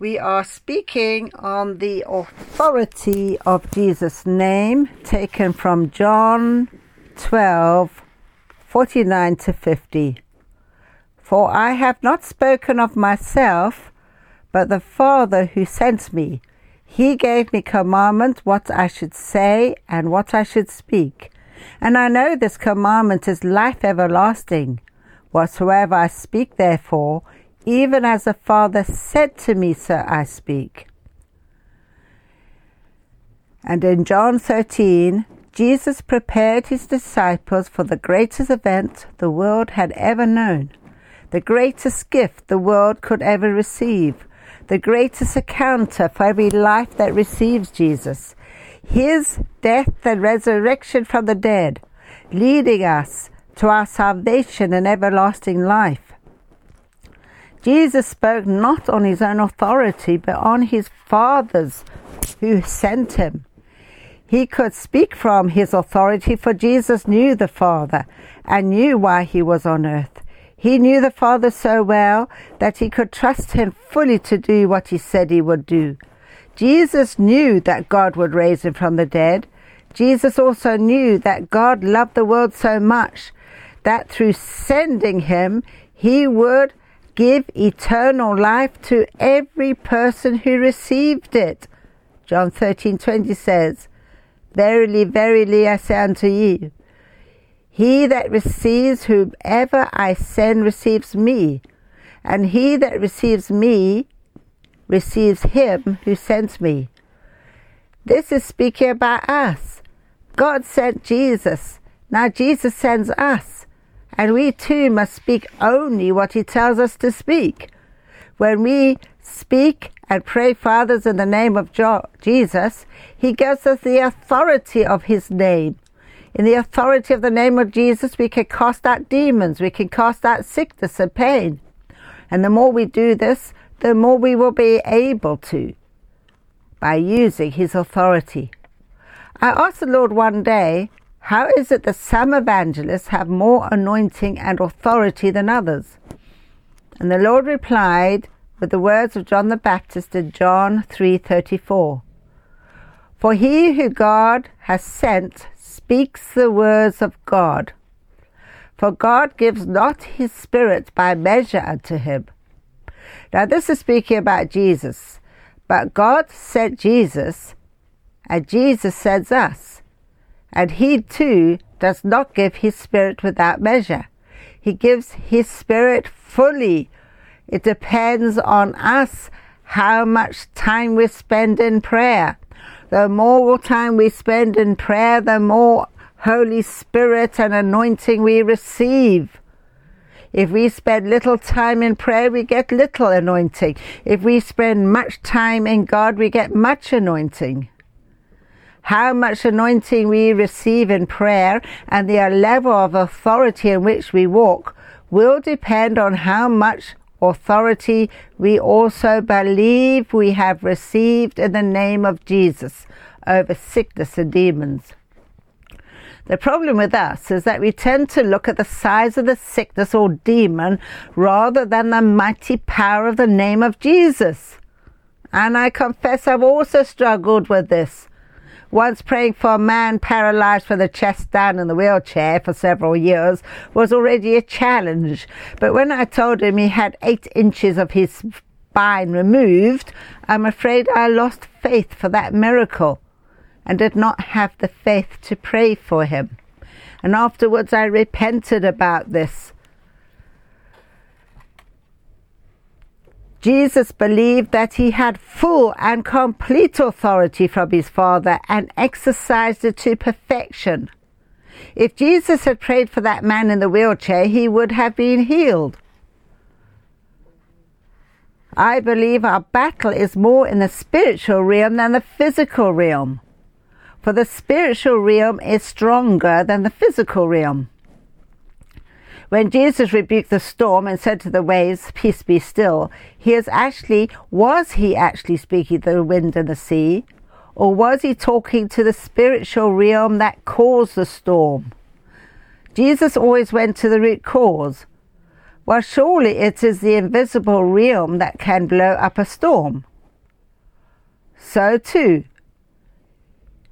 We are speaking on the authority of Jesus' name, taken from John 12 49 to 50. For I have not spoken of myself, but the Father who sent me. He gave me commandment what I should say and what I should speak. And I know this commandment is life everlasting. Whatsoever I speak, therefore, even as the Father said to me, so I speak. And in John 13, Jesus prepared his disciples for the greatest event the world had ever known, the greatest gift the world could ever receive, the greatest encounter for every life that receives Jesus, his death and resurrection from the dead, leading us to our salvation and everlasting life. Jesus spoke not on his own authority, but on his Father's who sent him. He could speak from his authority, for Jesus knew the Father and knew why he was on earth. He knew the Father so well that he could trust him fully to do what he said he would do. Jesus knew that God would raise him from the dead. Jesus also knew that God loved the world so much that through sending him, he would give eternal life to every person who received it. John 13:20 says, Verily, verily, I say unto you, he that receives whomever I send receives me, and he that receives me receives him who sent me. This is speaking about us. God sent Jesus. Now Jesus sends us and we too must speak only what He tells us to speak. When we speak and pray Fathers, in the name of Jesus, He gives us the authority of His name. In the authority of the name of Jesus, we can cast out demons, we can cast out sickness and pain. And the more we do this, the more we will be able to by using His authority. I asked the Lord one day, how is it that some evangelists have more anointing and authority than others? And the Lord replied with the words of John the Baptist in John 3:34. For he who God has sent speaks the words of God. For God gives not his spirit by measure unto him. Now this is speaking about Jesus, but God sent Jesus, and Jesus sends us. And he too does not give his spirit without measure. He gives his spirit fully. It depends on us how much time we spend in prayer. The more time we spend in prayer, the more Holy Spirit and anointing we receive. If we spend little time in prayer, we get little anointing. If we spend much time in God, we get much anointing how much anointing we receive in prayer and the level of authority in which we walk will depend on how much authority we also believe we have received in the name of Jesus over sickness and demons. The problem with us is that we tend to look at the size of the sickness or demon rather than the mighty power of the name of Jesus. And I confess I've also struggled with this. Once praying for a man paralyzed from the chest down in the wheelchair for several years was already a challenge. But when I told him he had eight inches of his spine removed, I'm afraid I lost faith for that miracle and did not have the faith to pray for him. And afterwards I repented about this Jesus believed that he had full and complete authority from his Father and exercised it to perfection. If Jesus had prayed for that man in the wheelchair, he would have been healed. I believe our battle is more in the spiritual realm than the physical realm. For the spiritual realm is stronger than the physical realm. When Jesus rebuked the storm and said to the waves, Peace be still, he is actually, was he actually speaking to the wind and the sea? Or was he talking to the spiritual realm that caused the storm? Jesus always went to the root cause. Well, surely it is the invisible realm that can blow up a storm. so too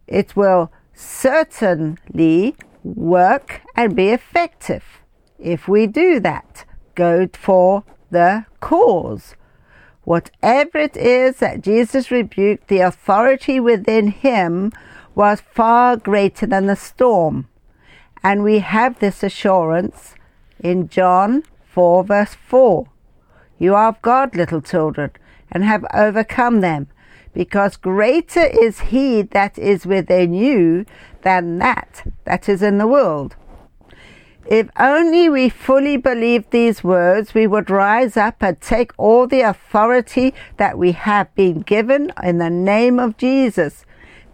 it will certainly work and be effective if we do that. Go for the cause. Whatever it is that Jesus rebuked, the authority within him was far greater than the storm. And we have this assurance in John 4, verse 4. You are of God, little children, and have overcome them, because greater is he that is within you than that that is in the world. If only we fully believed these words, we would rise up and take all the authority that we have been given in the name of Jesus.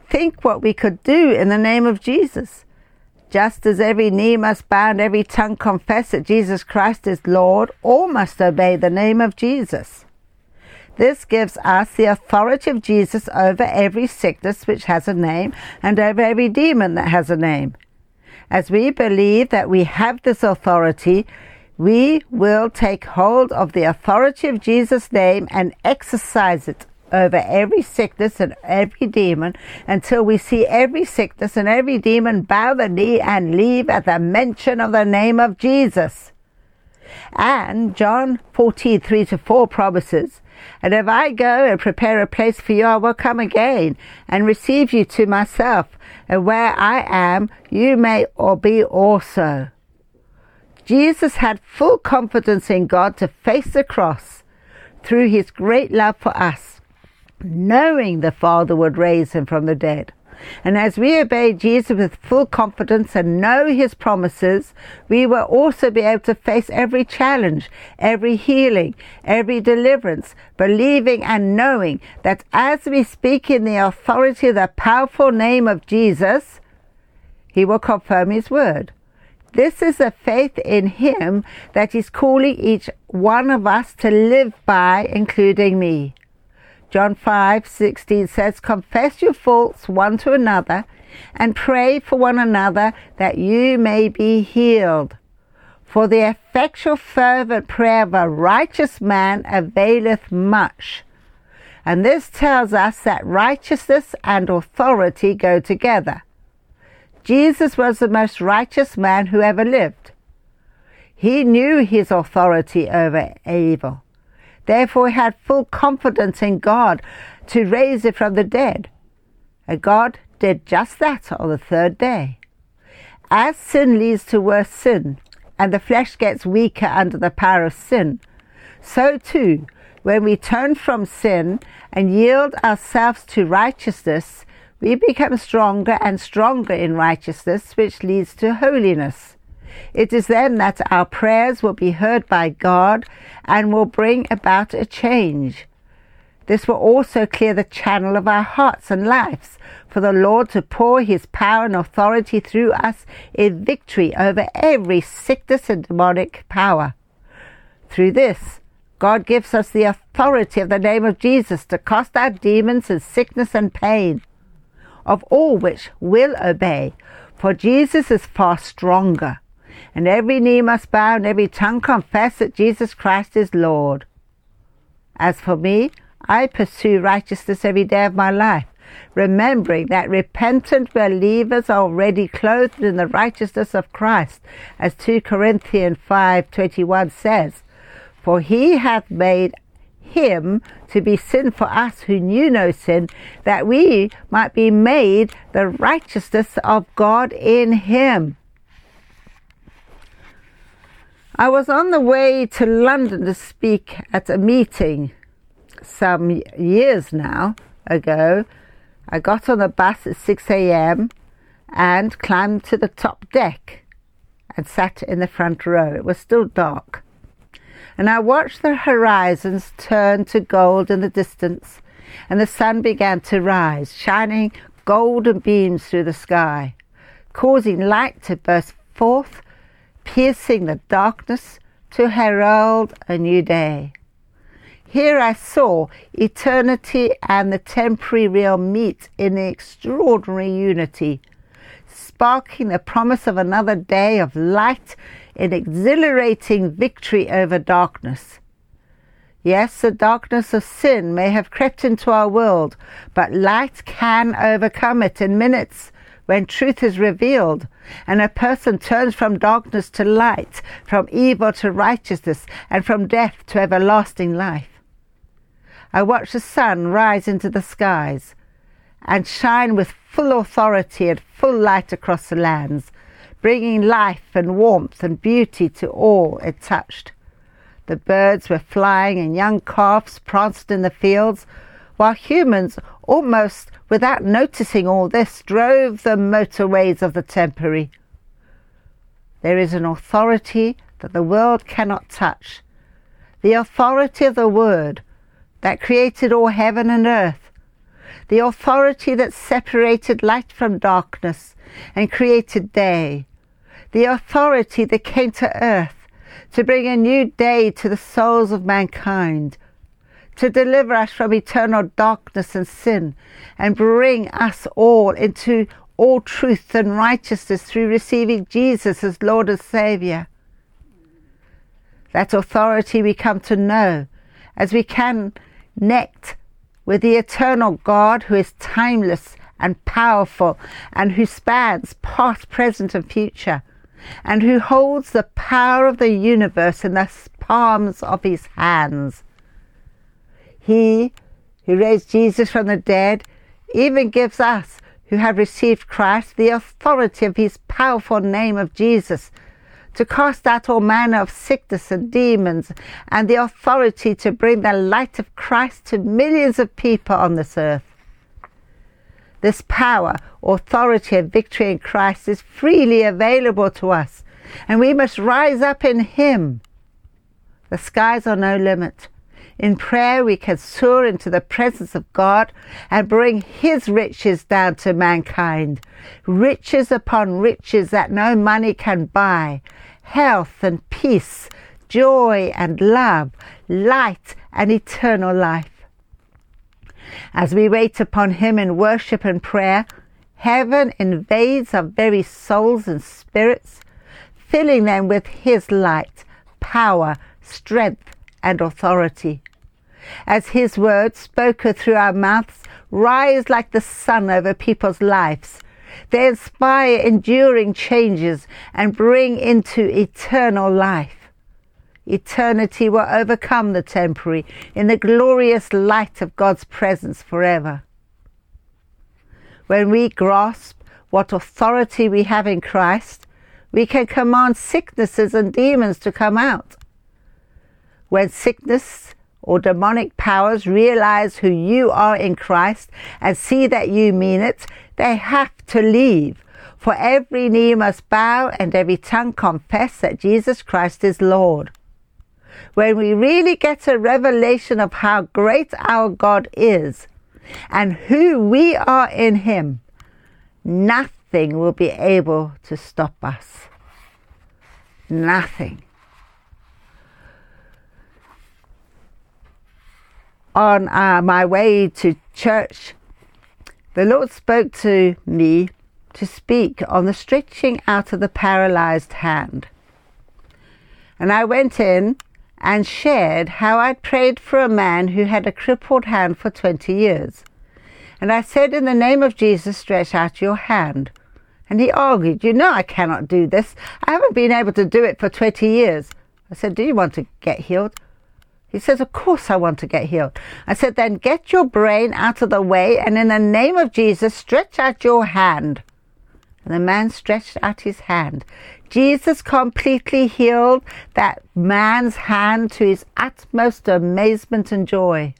Think what we could do in the name of Jesus. Just as every knee must bow and every tongue confess that Jesus Christ is Lord, all must obey the name of Jesus. This gives us the authority of Jesus over every sickness which has a name and over every demon that has a name. As we believe that we have this authority, we will take hold of the authority of Jesus' name and exercise it over every sickness and every demon until we see every sickness and every demon bow the knee and leave at the mention of the name of Jesus. And John 14, 3 to 4 promises, And if I go and prepare a place for you, I will come again and receive you to myself, and where I am, you may or be also. Jesus had full confidence in God to face the cross through his great love for us, knowing the Father would raise him from the dead. And as we obey Jesus with full confidence and know his promises, we will also be able to face every challenge, every healing, every deliverance, believing and knowing that as we speak in the authority of the powerful name of Jesus, he will confirm his word. This is a faith in him that is calling each one of us to live by, including me. John 5:16 says, "Confess your faults one to another and pray for one another that you may be healed. For the effectual fervent prayer of a righteous man availeth much." And this tells us that righteousness and authority go together. Jesus was the most righteous man who ever lived. He knew his authority over evil. Therefore, he had full confidence in God to raise it from the dead. And God did just that on the third day. As sin leads to worse sin, and the flesh gets weaker under the power of sin, so too, when we turn from sin and yield ourselves to righteousness, we become stronger and stronger in righteousness, which leads to holiness. It is then that our prayers will be heard by God and will bring about a change. This will also clear the channel of our hearts and lives for the Lord to pour his power and authority through us in victory over every sickness and demonic power. Through this, God gives us the authority of the name of Jesus to cast out demons and sickness and pain, of all which will obey, for Jesus is far stronger and every knee must bow and every tongue confess that Jesus Christ is Lord. As for me, I pursue righteousness every day of my life, remembering that repentant believers are already clothed in the righteousness of Christ, as 2 Corinthians 5:21 says, "For he hath made him to be sin for us who knew no sin, that we might be made the righteousness of God in him." I was on the way to London to speak at a meeting some years now ago. I got on the bus at 6 a.m. and climbed to the top deck and sat in the front row. It was still dark. And I watched the horizons turn to gold in the distance, and the sun began to rise, shining golden beams through the sky, causing light to burst forth piercing the darkness to herald a new day. Here I saw eternity and the temporary realm meet in extraordinary unity, sparking the promise of another day of light in exhilarating victory over darkness. Yes, the darkness of sin may have crept into our world, but light can overcome it in minutes when truth is revealed and a person turns from darkness to light, from evil to righteousness, and from death to everlasting life. I watch the sun rise into the skies and shine with full authority and full light across the lands, bringing life and warmth and beauty to all it touched. The birds were flying and young calves pranced in the fields, while humans, almost without noticing all this, drove the motorways of the temporary. There is an authority that the world cannot touch, the authority of the Word that created all heaven and earth, the authority that separated light from darkness and created day, the authority that came to earth to bring a new day to the souls of mankind, to deliver us from eternal darkness and sin, and bring us all into all truth and righteousness through receiving Jesus as Lord and Saviour. That authority we come to know as we can connect with the eternal God who is timeless and powerful and who spans past, present, and future and who holds the power of the universe in the palms of his hands. He who raised Jesus from the dead even gives us who have received Christ the authority of his powerful name of Jesus to cast out all manner of sickness and demons and the authority to bring the light of Christ to millions of people on this earth. This power, authority, and victory in Christ is freely available to us, and we must rise up in Him. The skies are no limit. In prayer, we can soar into the presence of God and bring His riches down to mankind. Riches upon riches that no money can buy. Health and peace, joy and love, light and eternal life. As we wait upon Him in worship and prayer, heaven invades our very souls and spirits, filling them with His light, power, strength, and authority. As His words, spoken through our mouths, rise like the sun over people's lives, they inspire enduring changes and bring into eternal life. Eternity will overcome the temporary in the glorious light of God's presence forever. When we grasp what authority we have in Christ, we can command sicknesses and demons to come out. When sickness or demonic powers realize who you are in Christ and see that you mean it, they have to leave. For every knee must bow and every tongue confess that Jesus Christ is Lord when we really get a revelation of how great our God is and who we are in Him, nothing will be able to stop us. Nothing. On uh, my way to church, the Lord spoke to me to speak on the stretching out of the paralyzed hand. And I went in and shared how I'd prayed for a man who had a crippled hand for 20 years. And I said, In the name of Jesus, stretch out your hand. And he argued, You know, I cannot do this. I haven't been able to do it for 20 years. I said, Do you want to get healed? He says, Of course I want to get healed. I said, Then get your brain out of the way and in the name of Jesus, stretch out your hand. And the man stretched out his hand. Jesus completely healed that man's hand to his utmost amazement and joy.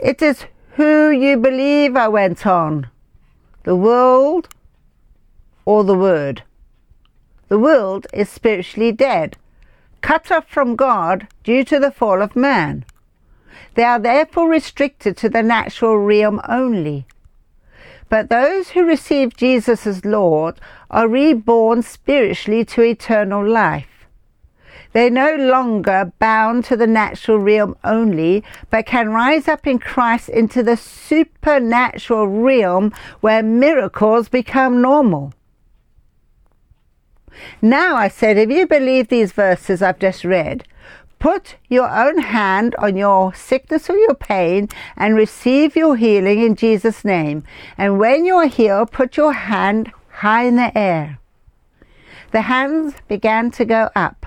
It is who you believe, I went on. The world or the Word. The world is spiritually dead, cut off from God due to the fall of man. They are therefore restricted to the natural realm only. But those who receive Jesus as Lord are reborn spiritually to eternal life. They're no longer bound to the natural realm only, but can rise up in Christ into the supernatural realm where miracles become normal. Now, I said, if you believe these verses I've just read, Put your own hand on your sickness or your pain and receive your healing in Jesus' name. And when you are healed, put your hand high in the air. The hands began to go up.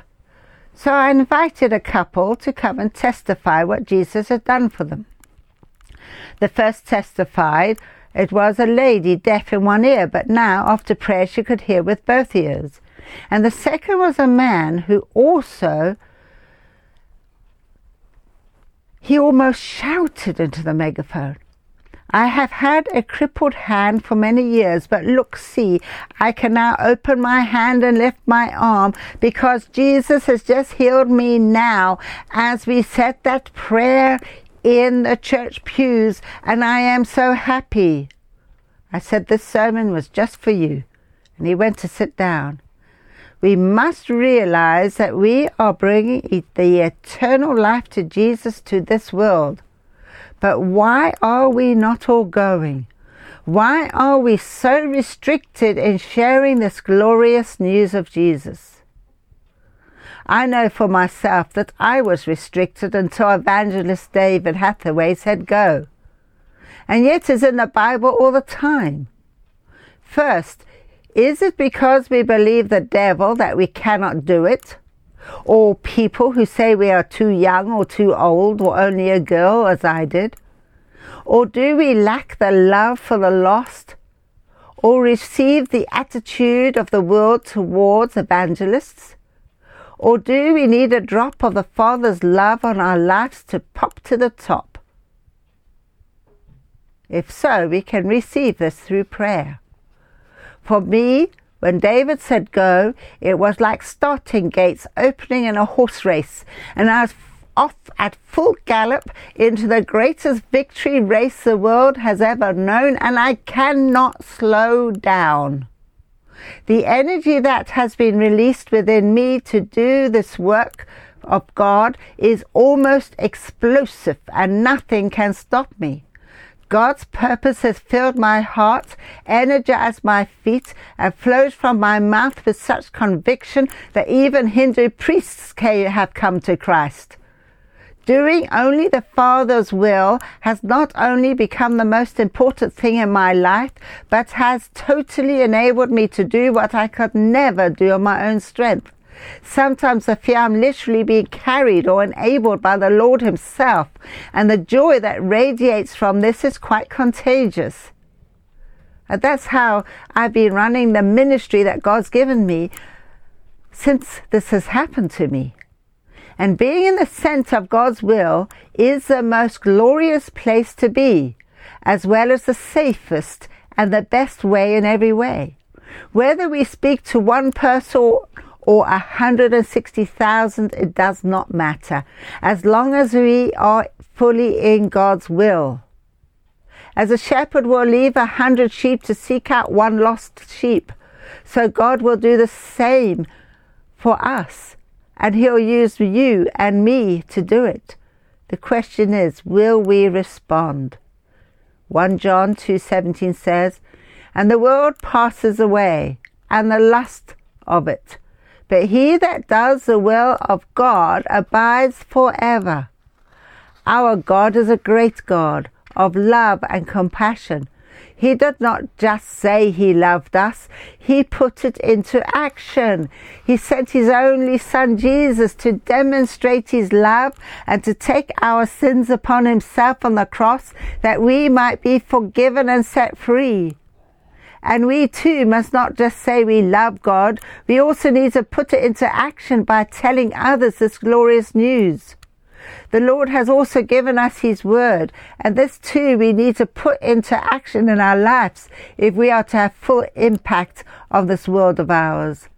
So I invited a couple to come and testify what Jesus had done for them. The first testified it was a lady deaf in one ear, but now, after prayer, she could hear with both ears. And the second was a man who also, he almost shouted into the megaphone. I have had a crippled hand for many years, but look, see, I can now open my hand and lift my arm because Jesus has just healed me now. As we said that prayer, in the church pews, and I am so happy. I said this sermon was just for you, and he went to sit down. We must realize that we are bringing the eternal life to Jesus to this world. But why are we not all going? Why are we so restricted in sharing this glorious news of Jesus? I know for myself that I was restricted until evangelist David Hathaway said go. And yet it's in the Bible all the time. First, is it because we believe the devil that we cannot do it? Or people who say we are too young or too old or only a girl, as I did? Or do we lack the love for the lost? Or receive the attitude of the world towards evangelists? Or do we need a drop of the Father's love on our lives to pop to the top? If so, we can receive this through prayer. For me, when David said go, it was like starting gates opening in a horse race, and I was off at full gallop into the greatest victory race the world has ever known, and I cannot slow down. The energy that has been released within me to do this work of God is almost explosive and nothing can stop me. God's purpose has filled my heart, energized my feet, and flows from my mouth with such conviction that even Hindu priests have come to Christ. Doing only the Father's will has not only become the most important thing in my life, but has totally enabled me to do what I could never do on my own strength. Sometimes I feel I'm literally being carried or enabled by the Lord Himself, and the joy that radiates from this is quite contagious. And that's how I've been running the ministry that God's given me since this has happened to me. And being in the center of God's will is the most glorious place to be, as well as the safest and the best way in every way. Whether we speak to one person or 160,000, it does not matter, as long as we are fully in God's will. As a shepherd will leave a hundred sheep to seek out one lost sheep, so God will do the same for us and He'll use you and me to do it. The question is, will we respond? 1 John 2:17 says, "And the world passes away, and the lust of it, but he that does the will of God abides forever." Our God is a great God of love and compassion he did not just say he loved us, he put it into action. He sent his only son Jesus to demonstrate his love and to take our sins upon himself on the cross that we might be forgiven and set free. And we too must not just say we love God, we also need to put it into action by telling others this glorious news. The Lord has also given us His Word, and this too we need to put into action in our lives if we are to have full impact of this world of ours.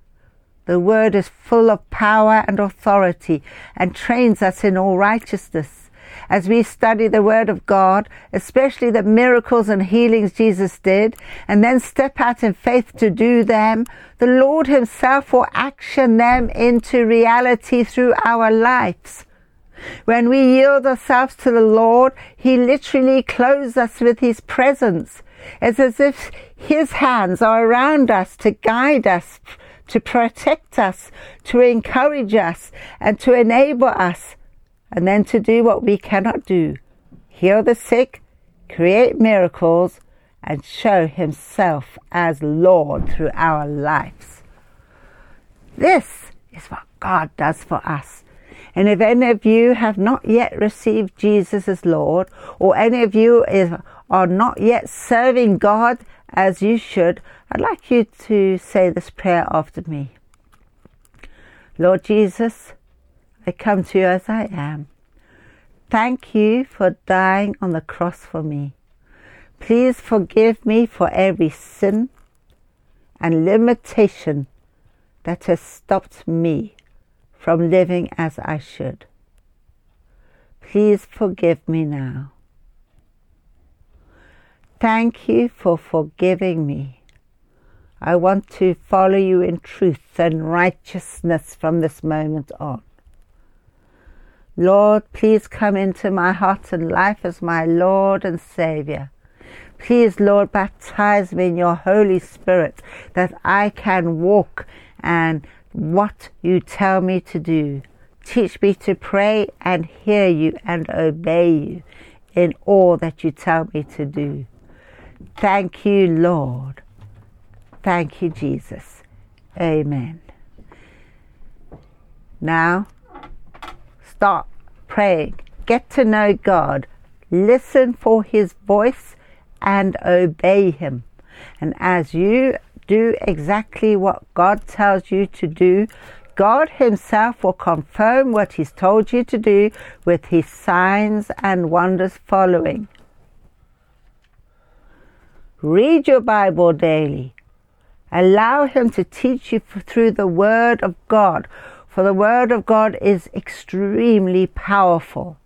The Word is full of power and authority and trains us in all righteousness. As we study the Word of God, especially the miracles and healings Jesus did, and then step out in faith to do them, the Lord Himself will action them into reality through our lives. When we yield ourselves to the Lord, He literally clothes us with His presence. It's as if His hands are around us to guide us to protect us, to encourage us, and to enable us, and then to do what we cannot do heal the sick, create miracles, and show Himself as Lord through our lives. This is what God does for us. And if any of you have not yet received Jesus as Lord, or any of you is, are not yet serving God as you should, I'd like you to say this prayer after me. Lord Jesus, I come to you as I am. Thank you for dying on the cross for me. Please forgive me for every sin and limitation that has stopped me from living as I should. Please forgive me now. Thank you for forgiving me. I want to follow you in truth and righteousness from this moment on. Lord, please come into my heart and life as my Lord and Savior. Please, Lord, baptize me in your Holy Spirit that I can walk and what you tell me to do. Teach me to pray and hear you and obey you in all that you tell me to do. Thank you, Lord. Thank you, Jesus. Amen. Now, start praying. Get to know God. Listen for His voice and obey Him. And as you do exactly what God tells you to do, God Himself will confirm what He's told you to do with His signs and wonders following. Read your Bible daily. Allow Him to teach you through the Word of God, for the Word of God is extremely powerful.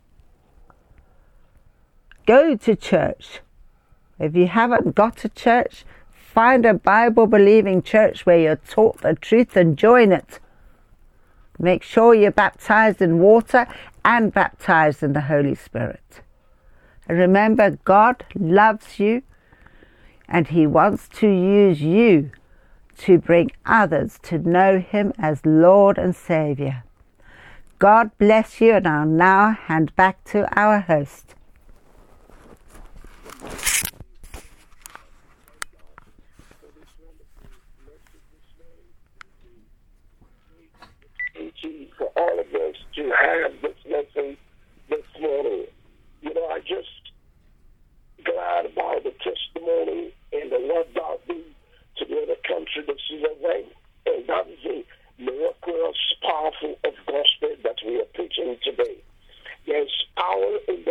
Go to church. If you haven't got a church, Find a Bible believing church where you're taught the truth and join it. Make sure you're baptized in water and baptized in the Holy Spirit. And remember, God loves you and He wants to use you to bring others to know Him as Lord and Saviour. God bless you, and I'll now hand back to our host. For all of us to have this lesson this morning. You know, I just glad about the testimony and the what God did to be the other country that she's away. And that is the miraculous, powerful of gospel that we are preaching today. There's power in